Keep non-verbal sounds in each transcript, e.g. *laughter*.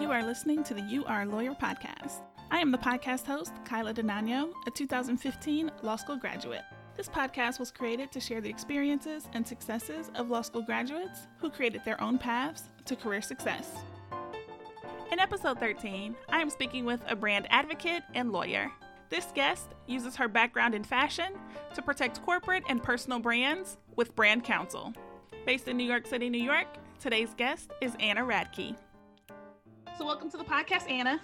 You are listening to the You Are a Lawyer podcast. I am the podcast host, Kyla Denano, a 2015 law school graduate. This podcast was created to share the experiences and successes of law school graduates who created their own paths to career success. In episode 13, I am speaking with a brand advocate and lawyer. This guest uses her background in fashion to protect corporate and personal brands with Brand Counsel. Based in New York City, New York, today's guest is Anna Radke. So, welcome to the podcast, Anna.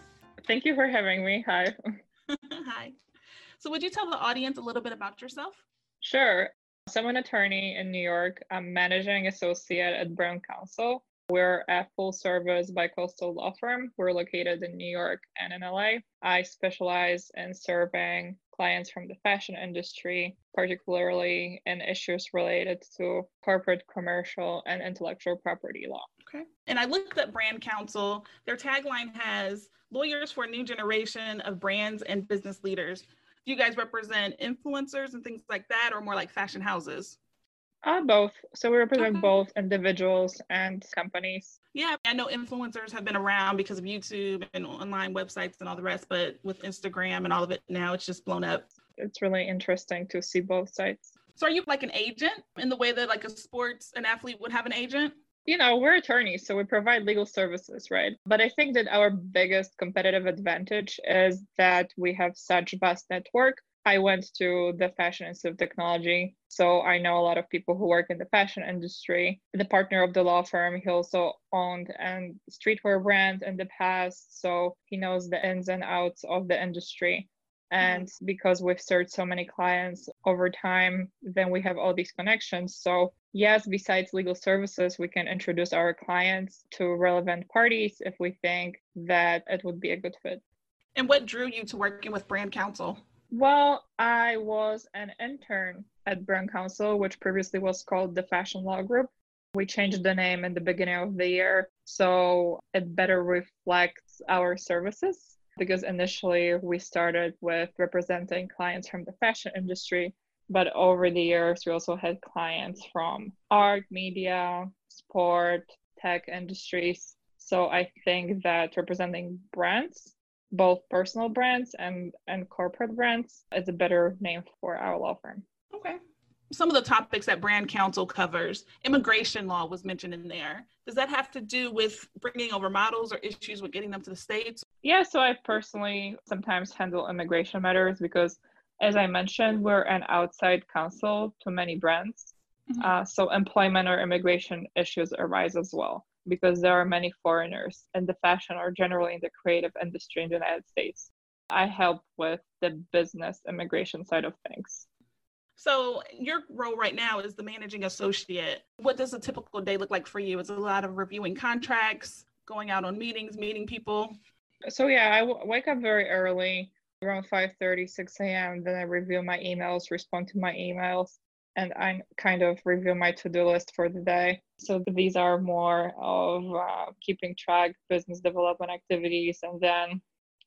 Thank you for having me. Hi. *laughs* Hi. So, would you tell the audience a little bit about yourself? Sure. So, I'm an attorney in New York. I'm managing associate at Brand Counsel. We're a full service bi-coastal law firm. We're located in New York and in LA. I specialize in serving clients from the fashion industry, particularly in issues related to corporate, commercial, and intellectual property law. Okay. And I looked at Brand Counsel. Their tagline has lawyers for a new generation of brands and business leaders. Do you guys represent influencers and things like that, or more like fashion houses? Uh, both. So we represent okay. both individuals and companies. Yeah, I know influencers have been around because of YouTube and online websites and all the rest, but with Instagram and all of it now, it's just blown up. It's really interesting to see both sides. So are you like an agent in the way that like a sports an athlete would have an agent? you know, we're attorneys, so we provide legal services, right? But I think that our biggest competitive advantage is that we have such vast network. I went to the Fashion Institute of Technology, so I know a lot of people who work in the fashion industry. The partner of the law firm, he also owned a streetwear brand in the past, so he knows the ins and outs of the industry. And mm-hmm. because we've served so many clients over time, then we have all these connections. So, yes, besides legal services, we can introduce our clients to relevant parties if we think that it would be a good fit. And what drew you to working with Brand Counsel? Well, I was an intern at Brand Counsel, which previously was called the Fashion Law Group. We changed the name in the beginning of the year so it better reflects our services because initially we started with representing clients from the fashion industry, but over the years we also had clients from art, media, sport, tech industries. So I think that representing brands, both personal brands and, and corporate brands, is a better name for our law firm. Okay. Some of the topics that brand counsel covers immigration law was mentioned in there. Does that have to do with bringing over models or issues with getting them to the states? Yeah so i personally sometimes handle immigration matters because as i mentioned we're an outside counsel to many brands. Mm-hmm. uh, so employment or immigration issues arise as well because there are many foreigners in the fashion or generally in the creative industry in the united states i help with the business immigration side of things so your role right now is the managing associate. What does a typical day look like for you? Is a lot of reviewing contracts, going out on meetings, meeting people? So yeah, I w- wake up very early, around 5:30, 6 a.m. Then I review my emails, respond to my emails, and I kind of review my to-do list for the day. So these are more of uh, keeping track, business development activities, and then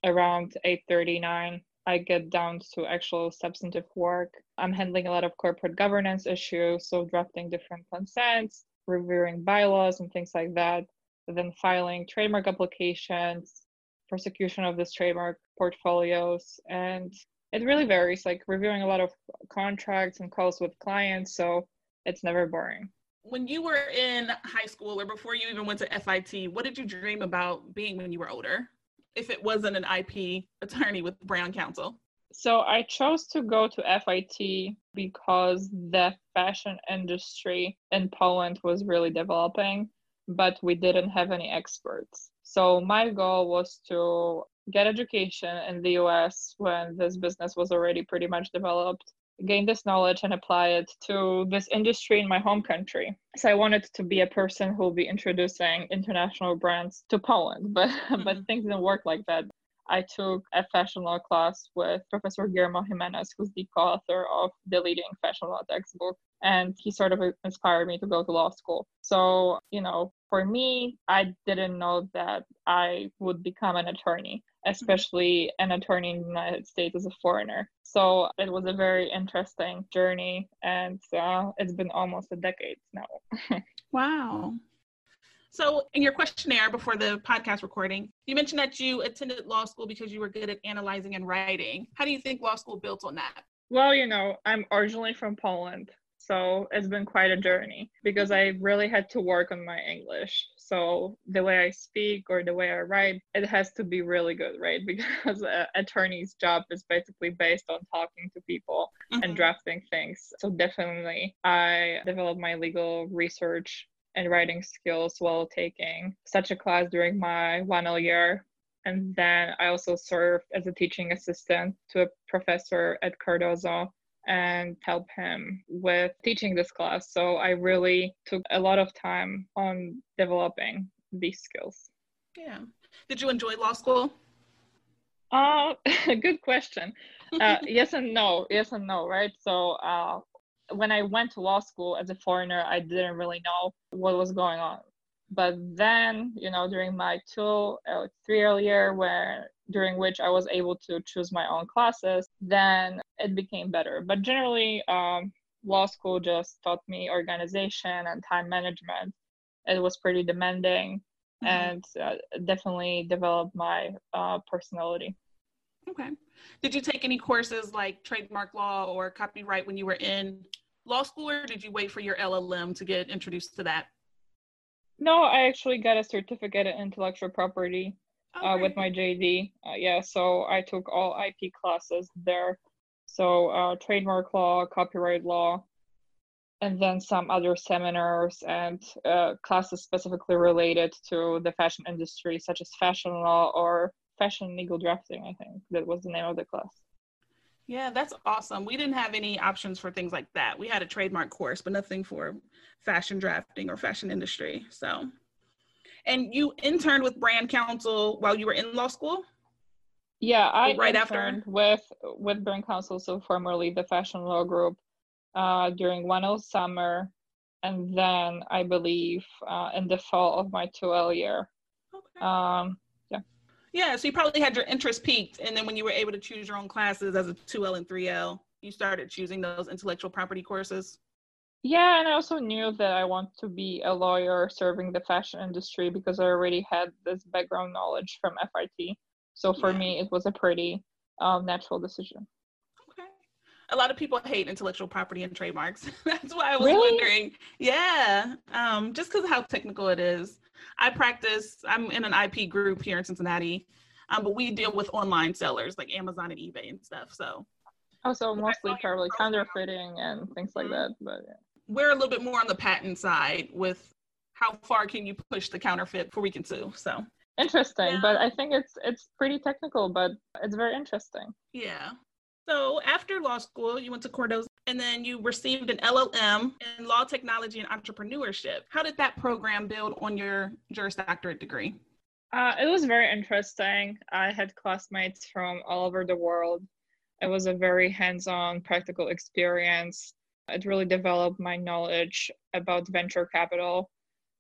around 8:39 I get down to actual substantive work. I'm handling a lot of corporate governance issues, so drafting different consents, reviewing bylaws and things like that, then filing trademark applications, prosecution of this trademark portfolios, and it really varies, like reviewing a lot of contracts and calls with clients, so it's never boring. When you were in high school or before you even went to FIT, what did you dream about being when you were older? if it wasn't an IP attorney with brand Counsel? So I chose to go to FIT because the fashion industry in Poland was really developing, but we didn't have any experts. So my goal was to get education in the US when this business was already pretty much developed gain this knowledge and apply it to this industry in my home country. So I wanted to be a person who will be introducing international brands to Poland, but *laughs* mm-hmm. but things didn't work like that. I took a fashion law class with Professor Guillermo Jimenez, who's the co-author of the leading fashion law textbook, and he sort of inspired me to go to law school. So, you know, for me, I didn't know that I would become an attorney, especially an attorney in the United States as a foreigner. So it was a very interesting journey, and uh, it's been almost a decade now. *laughs* wow. So, in your questionnaire before the podcast recording, you mentioned that you attended law school because you were good at analyzing and writing. How do you think law school built on that? Well, you know, I'm originally from Poland. So it's been quite a journey because I really had to work on my English. So the way I speak or the way I write, it has to be really good, right? *laughs* Because an attorney's job is basically based on talking to people mm-hmm. and drafting things. So definitely, I developed my legal research and writing skills while taking such a class during my 1L year. And then I also served as a teaching assistant to a professor at Cardozo and help him with teaching this class. So I really took a lot of time on developing these skills. Yeah. Did you enjoy law school? Uh, *laughs* good question. Uh, *laughs* yes and no. Yes and no, right? So uh, when I went to law school as a foreigner, I didn't really know what was going on. But then, you know, during my two, uh, three year where during which I was able to choose my own classes, then it became better. But generally, um, law school just taught me organization and time management. It was pretty demanding mm-hmm. and uh, definitely developed my uh, personality. Okay. Did you take any courses like trademark law or copyright when you were in law school, or did you wait for your LLM to get introduced to that? No, I actually got a certificate in intellectual property uh, with my JD. Uh, yeah, so I took all IP classes there. So uh, trademark law, copyright law, and then some other seminars and uh, classes specifically related to the fashion industry, such as fashion law or fashion legal drafting. I think that was the name of the class. Yeah, that's awesome. We didn't have any options for things like that. We had a trademark course, but nothing for fashion drafting or fashion industry. So and you interned with brand counsel while you were in law school? Yeah, I right interned after with with brand counsel, so formerly the fashion law group, uh, during one of summer, and then I believe uh, in the fall of my 2L year. Okay. Um, yeah. Yeah, so you probably had your interest peaked, and then when you were able to choose your own classes as a 2L and 3L, you started choosing those intellectual property courses. Yeah, and I also knew that I want to be a lawyer serving the fashion industry because I already had this background knowledge from FIT. So for yeah. me, it was a pretty um, natural decision. Okay. A lot of people hate intellectual property and trademarks. *laughs* That's why I was really? wondering. Yeah, um, just because of how technical it is. I practice. I'm in an IP group here in Cincinnati, um, but we deal with online sellers like Amazon and eBay and stuff. So. Also, mostly probably counterfeiting and things like mm-hmm. that. But yeah we're a little bit more on the patent side with how far can you push the counterfeit before we can sue. So interesting, yeah. but I think it's it's pretty technical, but it's very interesting. Yeah. So after law school, you went to Cardozo and then you received an LLM in law technology and entrepreneurship. How did that program build on your Juris Doctorate degree? Uh, it was very interesting. I had classmates from all over the world. It was a very hands on, practical experience. It really developed my knowledge about venture capital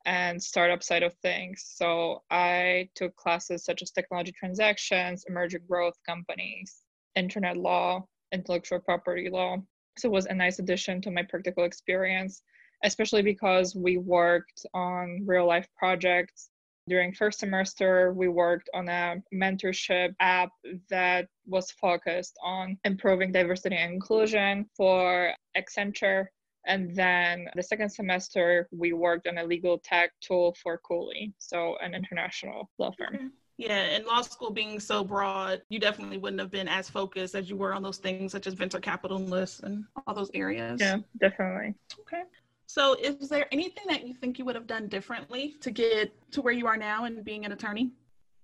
and startup side of things. So I took classes such as technology transactions, emerging growth companies, internet law, intellectual property law. So it was a nice addition to my practical experience, especially because we worked on real life projects during first semester, we worked on a mentorship app that was focused on improving diversity and inclusion for Accenture. And then the second semester, we worked on a legal tech tool for Cooley, so an international law firm. Mm-hmm. Yeah, and law school being so broad, you definitely wouldn't have been as focused as you were on those things such as venture capitalists and all those areas. Yeah, definitely. Okay. So, is there anything that you think you would have done differently to get to where you are now and being an attorney?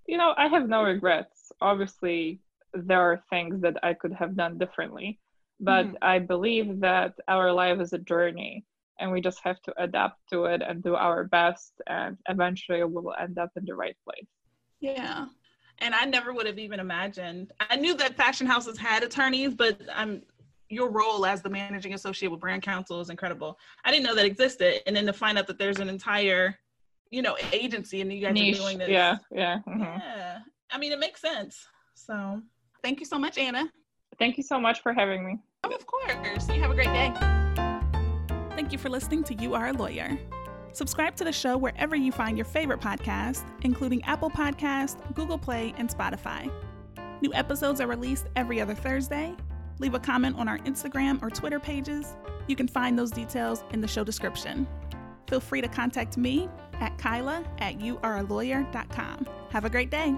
You know, I have no regrets. Obviously, there are things that I could have done differently, but mm. I believe that our life is a journey and we just have to adapt to it and do our best, and eventually we will end up in the right place. Yeah. And I never would have even imagined. I knew that fashion houses had attorneys, but I'm your role as the managing associate with brand Counsel is incredible. I didn't know that existed. And then to find out that there's an entire, you know, agency and you guys Niche. are doing this. Yeah. Yeah. Mm-hmm. Yeah. I mean, it makes sense. So thank you so much, Anna. Thank you so much for having me. Oh, of course. You have a great day. Thank you for listening to You Are a Lawyer. Subscribe to the show wherever you find your favorite podcast, including Apple Podcast, Google Play, and Spotify. New episodes are released every other Thursday. Leave a comment on our Instagram or Twitter pages. You can find those details in the show description. Feel free to contact me at Kyla at youarealawyer.com. Have a great day.